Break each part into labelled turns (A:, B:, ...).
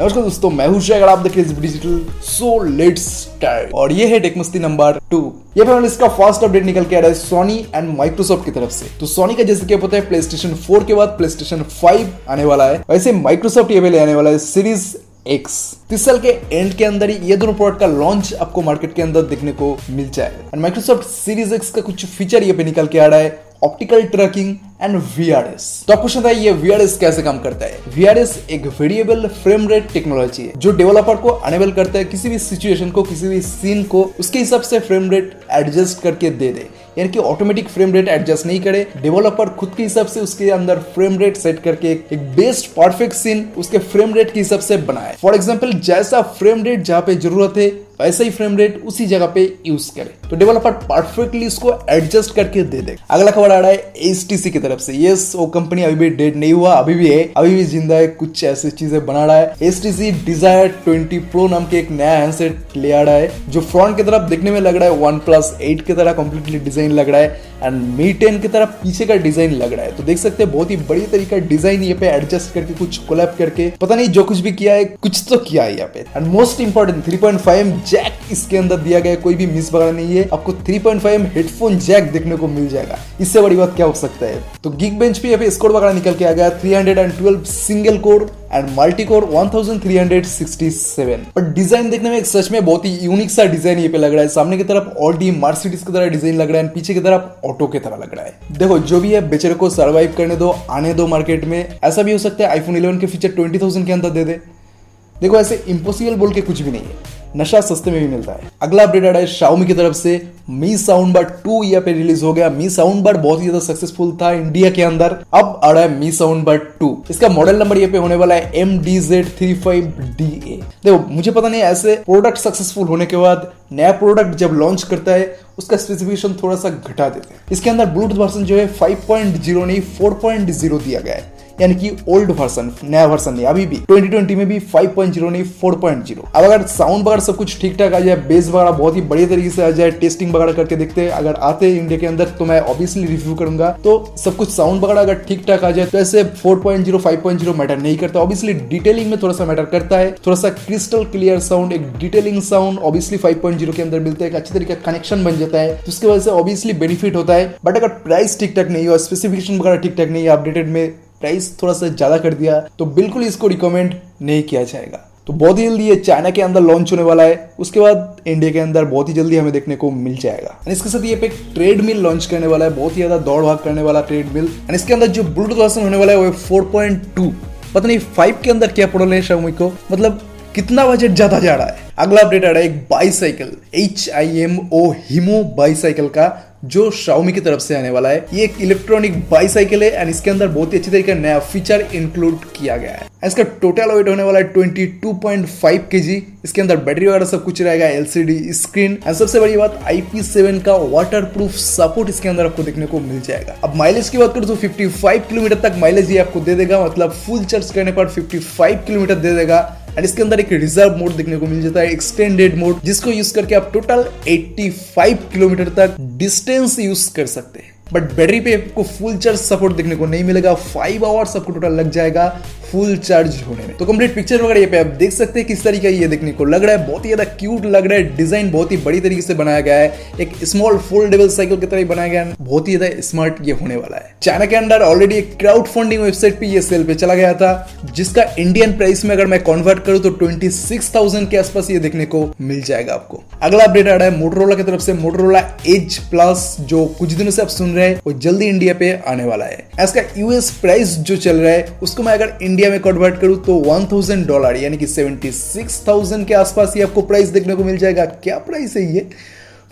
A: नमस्कार दोस्तों, मैं हूँ अगर आप देख रहे हैं डिजिटल सो लेट्स स्टार्ट और ये है टेकमस्ती नंबर टू ये फिर इसका फ़र्स्ट अपडेट निकल के आ रहा है सोनी एंड माइक्रोसॉफ्ट की तरफ़ से। तो सोनी का जैसे क्या पता है प्ले स्टेशन फोर के बाद प्ले स्टेशन फाइव आने वाला है। वैसे माइक्रोसॉफ्ट ये पहले आने वाला है सीरीज़ एक्स इस साल के एंड के अंदर ही ये दोनों प्रोडक्ट का लॉन्च आपको मार्केट के अंदर देखने को मिल जाएगा। एंड माइक्रोसॉफ्ट सीरीज़ एक्स का कुछ फीचर ये पे निकल के आ रहा है। ऑप्टिकल ट्रैकिंग एंड वीआरएस तो आप पूछना था ये वीआरएस कैसे काम करता है? वीआरएस एक वेरिएबल फ्रेम रेट टेक्नोलॉजी है, जो डेवलपर को अनेबल करता है किसी भी सिचुएशन को, किसी भी सीन को, उसके हिसाब से फ्रेम रेट एडजस्ट करके दे दे। यानी कि ऑटोमेटिक फ्रेम रेट एडजस्ट नहीं करे डेवलपर खुद के हिसाब से उसके अंदर फ्रेम रेट सेट करके एक बेस्ट परफेक्ट सीन उसके फ्रेम रेट के हिसाब से बनाए। फॉर एग्ज़ाम्पल जैसा फ्रेम रेट जहाँ पे ज़रूरत है वैसा ही फ्रेम रेट उसी जगह पे यूज़ करे। तो डेवलपर परफेक्टली इसको एडजस्ट करके दे दे अगला खबर आ रहा है एच की तरफ़ से। यस वो कंपनी अभी भी डेड नहीं हुआ, अभी भी है, अभी भी ज़िंदा है, कुछ ऐसी चीज़ें बना रहा है। एच डिज़ायर ट्वेंटी प्रो नाम के एक नया हैंडसेट ले आ रहा है, जो फ्रंट की तरफ़ देखने में लग रहा है वन प्लस एट की तरह कंप्लीटली डिज़ाइन लग रहा है एंड मी टेन की तरह पीछे का डिज़ाइन लग रहा है। तो देख सकते हैं, बहुत ही बड़ी तरीका डिज़ाइन ये पे एडजस्ट करके कुछ कोलैप करके, पता नहीं जो कुछ भी किया है, कुछ तो किया है यहाँ पे। And most important three point five jack इसके अंदर दिया गया कोई भी मिस वगैरह नहीं है। आपको three point five headphone jack देखने को मिल जाएगा। इससे बड़ी बात क्या हो सकता है? तो गिग बेंच पे पे स्कोर वगैरह निकल के आ गया। Three hundred and twelve single core and multi core 1367 पर डिज़ाइन देखने में सच में बहुत ही यूनिक सा डिज़ाइन ये पे लग रहा है। सामने की तरफ़ ऑडी मार्सिडीज की तरह डिज़ाइन लग रहा है। पीछे की तरफ़ ऑटो की तरह लग रहा है। देखो, जो भी है, बेचारे को सर्वाइव करने दो, आने दो मार्केट में। ऐसा भी हो सकता है आईफोन 11 के फीचर 20000 के अंदर दे दे। देखो, ऐसे इम्पॉसिबल बोल के कुछ भी नहीं है। नशा सस्ते में भी मिलता है। अगला अपडेट आ रहा है की तरफ़ से। Mi sound bar two year पे रिलीज़ हो गया। मी साउंड बार बहुत ही ज़्यादा सक्सेसफुल था इंडिया के अंदर। अब आ रहा है मी साउंड बार टू इसका मॉडल नंबर ये पे होने वाला है M D Z three five D A देखो, मुझे पता नहीं ऐसे प्रोडक्ट सक्सेसफुल होने के बाद नया प्रोडक्ट जब लॉन्च करता है उसका स्पेसिफिकेशन थोड़ा सा घटा देते हैं। इसके अंदर ब्लूटूथ वर्सन जो है 5.0 नहीं 4.0 दिया गया है। यानी कि ओल्ड वर्सन नया वर्सन नहीं, अभी भी। 2020 में भी 5.0 नहीं 4.0 अब अगर साउंड वगैरह सब कुछ ठीक ठाक आ जाए बेस वगैरह बहुत ही बढ़िया तरीके से आ जाए टेस्टिंग वगैरह करके देखते हैं, अगर आते हैं इंडिया के अंदर तो मैं ऑब्वियसली रिव्यू करूँगा। तो सब कुछ साउंड वगैरह अगर ठीक ठाक आ जाए तो ऐसे 4.0 5.0 मैटर नहीं करता। ऑब्वियसली डिटेलिंग में थोड़ा सा मैटर करता है। थोड़ा सा क्रिस्टल क्लियर साउंड एक डिटेलिंग साउंड ऑब्वियसली 5.0 के अंदर मिलता है। एक अच्छी तरीके का कनेक्शन बन जाता है तो उसकी वजह से ऑब्वियसली बेनिफिट होता है। बट अगर प्राइस ठीक ठाक नहीं हुआ स्पेसिफिकेशन वगैरह ठीक ठाक नहीं है अपडेटेड में प्राइस थोड़ा सा ज़्यादा कर दिया तो बिल्कुल इसको रिकमेंड नहीं किया जाएगा। तो बहुत ही जल्दी ये चाइना के अंदर लॉन्च होने वाला है। उसके बाद इंडिया के अंदर बहुत ही जल्दी हमें देखने को मिल जाएगा। इसके साथ ये पे ट्रेड मिल लॉन्च करने वाला है। बहुत ही ज़्यादा दौड़ भाग करने वाला ट्रेड मिल एंड इसके अंदर जो ब्लूटूथ वर्सन होने वाला है, वो फोर पॉइंट टू पता नहीं फाइव के अंदर क्या पड़ो है शामी को। मतलब कितना बजट ज़्यादा जा रहा है? अगला अपडेट आ रहा है एक bicycle H I M O Himo bicycle का, जो शाओमी की तरफ़ से आने वाला है। ये एक इलेक्ट्रॉनिक बाईसाइकिल है एंड इसके अंदर बहुत ही अच्छी तरीके नया फीचर इंक्लूड किया गया है। इसका टोटल वेट होने वाला है 22.5 केजी इसके अंदर बैटरी वगैरह सब कुछ रहेगा एलसीडी स्क्रीन एंड सबसे बड़ी बात IP7 का वाटर प्रूफ सपोर्ट इसके अंदर आपको देखने को मिल जाएगा। अब माइलेज की बात करूँ तो 55 किलोमीटर तक माइलेज ये आपको दे देगा। मतलब फुल चार्ज करने पर 55 किलोमीटर दे देगा। एंड इसके अंदर एक रिज़र्व मोड देखने को मिल जाता है एक्सटेंडेड मोड जिसको यूज़ करके आप टोटल 85 किलोमीटर तक डिस्टेंस यूज़ कर सकते हैं। बट बैटरी पे आपको फुल चार्ज सपोर्ट देखने को नहीं मिलेगा फाइव आवर्स आपको टोटल लग जाएगा। फुल चार्ज होने में। तो कंप्लीट पिक्चर वगैरह ये पे आप देख सकते हैं किस तरीके ये देखने को लग रहा है। बहुत ही ज़्यादा क्यूट लग रहा है। डिज़ाइन बहुत ही बड़ी तरीके से बनाया गया है। एक स्मॉल फोल्डेबल साइकिल की तरह बनाया गया है। बहुत ही ज़्यादा स्मार्ट ये होने वाला है। चाइना के अंदर ऑलरेडी एक क्राउड फंडिंग वेबसाइट पे ये सेल पे चला गया था, जिसका इंडियन प्राइस में अगर मैं कन्वर्ट करूँ तो ट्वेंटी के आसपास ये देखने को मिल जाएगा आपको। अगला अपडेट आ रहा है मोटरोला की तरफ़ से। मोटरोला एज प्लस जो कुछ दिनों से आप सुन रहे हैं, वो जल्दी इंडिया पे आने वाला है। इसका यूएस प्राइस जो चल रहा है, उसको मैं अगर इंडिया में कन्वर्ट करूँ तो 1000 डॉलर यानी कि 76,000 के आसपास ही आपको प्राइस देखने को मिल जाएगा। क्या प्राइस है ये?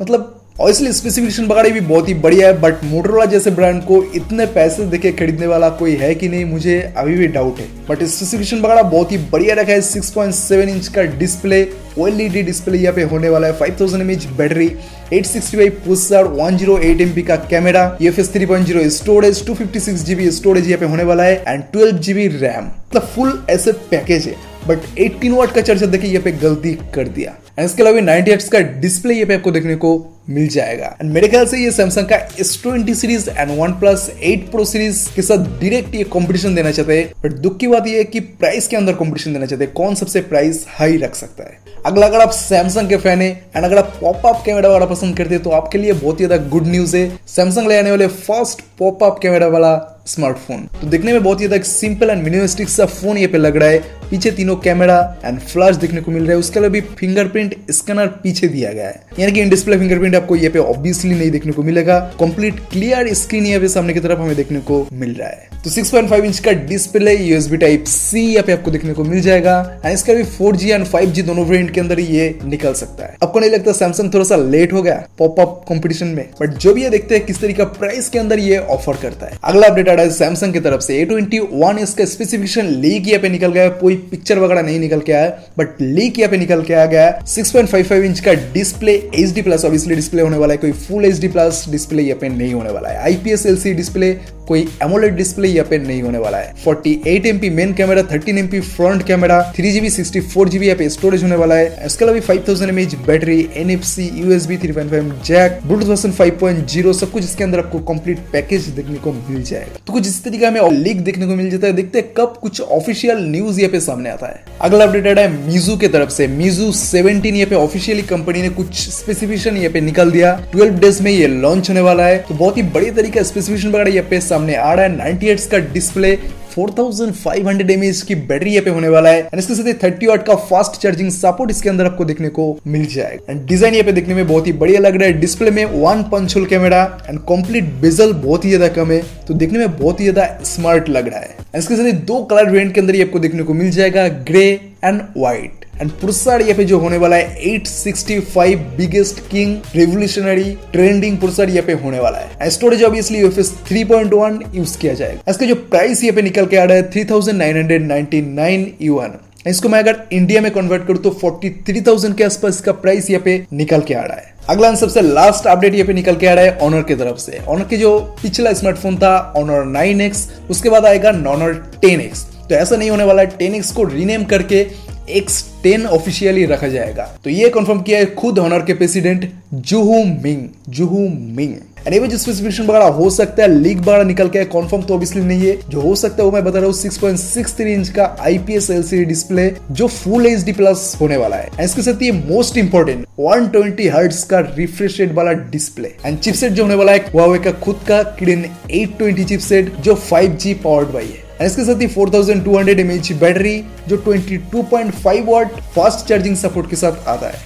A: मतलब और इसलिए स्पेसिफिकेशन वगैरह भी बहुत ही बढ़िया है बट मोटरोला जैसे ब्रांड को इतने पैसे देके खरीदने वाला कोई है कि नहीं, मुझे अभी भी डाउट है। बट स्पेसिफिकेशन वगैरह बहुत ही बढ़िया रखा है 6.7 इंच का डिस्प्ले ओएलईडी डिस्प्ले यहाँ पे होने वाला है 5000 थाउज़ेंड बैटरी 865 प्रोसेसर 108 एमबी का camera UFS 3.0 storage 256 GB storage यहाँ पे होने वाला है एंड 12 जीबी रैम मतलब फुल ऐसे पैकेज है। बट 18 वाट का चार्जर देखिए यहाँ पे गलती कर दिया। एंड इसके अलावा 90 हर्ट्ज का डिस्प्ले ये पे आपको देखने को मिल जाएगा। एंड मेरे ख्याल से ये सैमसंग का S twenty series and one plus eight pro series के साथ डायरेक्ट ये कंपटीशन देना चाहते हैं। बट दुख की बात ये है कि प्राइस के अंदर कंपटीशन देना चाहते हैं। कौन सबसे प्राइस हाई रख सकता है? अगला, अगर आप सैमसंग के फ़ैन है एंड अगर आप पॉप अप कैमरा वाला पसंद करते हैं तो आपके लिए बहुत ही ज़्यादा गुड न्यूज़ है। सैमसंग ले आने वाले फ़र्स्ट पॉप अप कैमरा वाला स्मार्टफ़ोन तो देखने में बहुत ही ज़्यादा सिंपल एंड मिनिमलिस्टिक सा फ़ोन ये पे लग रहा है। पीछे तीनों कैमरा एंड फ्लैश देखने को मिल रहा है। उसके अलावा भी फिंगरप्रिंट स्कैनर पीछे दिया गया है। यानी कि इन डिस्प्ले फिंगरप्रिंट आपको ये पे ऑब्वियसली नहीं देखने को मिलेगा। कंप्लीट क्लियर स्क्रीन यहाँ पे सामने की तरफ़ हमें देखने को मिल रहा है। तो 6.5 इंच का डिस्प्ले यूएसबी टाइप सी यहाँ पे आपको देखने को मिल जाएगा। एंड इसका भी 4G एंड 5G दोनों वेरिएंट के अंदर ये निकल सकता है। आपको नहीं लगता सैमसंग थोड़ा सा लेट हो गया पॉप अप कॉम्पिटिशन में? बट जो भी ये देखते हैं, किस तरीके प्राइस के अंदर ये ऑफ़र करता है। अगला अपडेट आ रहा है सैमसंग की तरफ़ से। ए ट्वेंटी वन इसका स्पेसिफिकेशन लीक यहाँ पे निकल गया कोई पिक्चर वगैरह नहीं निकल के आया बट लीक यहाँ पे निकल के आ गया six point five five inch का display H D plus obviously display होने वाला है, कोई full H D plus display यहाँ पे नहीं होने वाला है। आईपीएस एलसी डिस्प्ले कोई एमोलेड डिस्प्ले यहाँ पे नहीं होने वाला है। 48 MP main camera 13 MP front camera 3GB 64GB यहाँ पे स्टोरेज होने वाला है। इसके अलावा 5000 mAh battery NFC USB 3.5 jack Bluetooth version 5.0 सब कुछ इसके अंदर आपको कंप्लीट पैकेज देखने को मिल जाएगा। तो कुछ इस तरीके हमें लीक देखने को मिल जाता है। देखते कब कुछ ऑफिशियल न्यूज़ यहाँ पे सामने आता है। अगला अपडेट है मीजू के तरफ़ से। मीजू 17 यहाँ पे ऑफिशियली कंपनी ने कुछ स्पेसिफिकेशन यहाँ पे निकल दिया। 12 डेज़ में ये लॉन्च होने वाला है। तो बहुत ही बड़ी तरीके स्पेसिफिकेशन वगैरह यहाँ पे। सामने आ रहा है। 98 हर्ट्ज का डिस्प्ले 4500 एमएच की बैटरी पे होने वाला है। इसके साथ ही 30 वाट का फास्ट चार्जिंग सपोर्ट इसके अंदर आपको देखने को मिल जाएगा। एंड डिज़ाइन यहाँ पे देखने में बहुत ही बढ़िया लग रहा है। डिस्प्ले में one punch hole camera and complete bezel बहुत ही ज़्यादा कम है। तो देखने में बहुत ही ज़्यादा स्मार्ट लग रहा है। इसके साथ ही दो कलर वेरिएंट के अंदर ये आपको देखने को मिल जाएगा ग्रे एंड व्हाइट एंड पुरस्कार ये पे जो होने वाला है 865 बिगेस्ट किंग रेवोल्यूशनरी ट्रेंडिंग पुरस्कार ये पे होने वाला है। स्टोरेज ऑब्वियसली यूएफएस 3.1 यूज़ किया जाएगा। इसका जो प्राइस ये पे निकल के आ रहा है 3999 यूएन इसको मैं अगर इंडिया में कन्वर्ट करूँ तो 43,000 के आसपास इसका प्राइस यहाँ पे निकल के आ रहा है। अगला सबसे लास्ट अपडेट ये पे निकल के आ रहा है ऑनर की तरफ़ से। ऑनर के जो पिछला स्मार्टफ़ोन था ऑनर 9X उसके बाद आएगा ऑनर 10X तो ऐसा नहीं होने वाला है 10X को रीनेम करके एक्स टेन ऑफिशियली रखा जाएगा। तो ये कंफर्म किया है खुद ऑनर के प्रेसिडेंट जुहू मिंग जुहू मिंग एंड जो स्पेसिफिकेशन वगैरह हो सकता है लीक वगैरह निकल के कंफर्म तो ऑब्वियसली नहीं है। जो हो सकता है वो मैं बता रहा हूँ 6.63 इंच का आईपीएस एलसीडी डिस्प्ले जो फुल एच प्लस होने वाला है। इसके साथ ये मोस्ट इंपोर्टेंट 120 हर्ट्ज का रिफ्रेश रेट वाला डिस्प्ले एंड चिपसेट जो होने वाला है हुआवे का खुद का किडन 820 चिपसेट जो 5G पावर्ड बाई है। इसके साथ ही 4200 mAh बैटरी जो 22.5 वाट फास्ट चार्जिंग सपोर्ट के साथ आता है।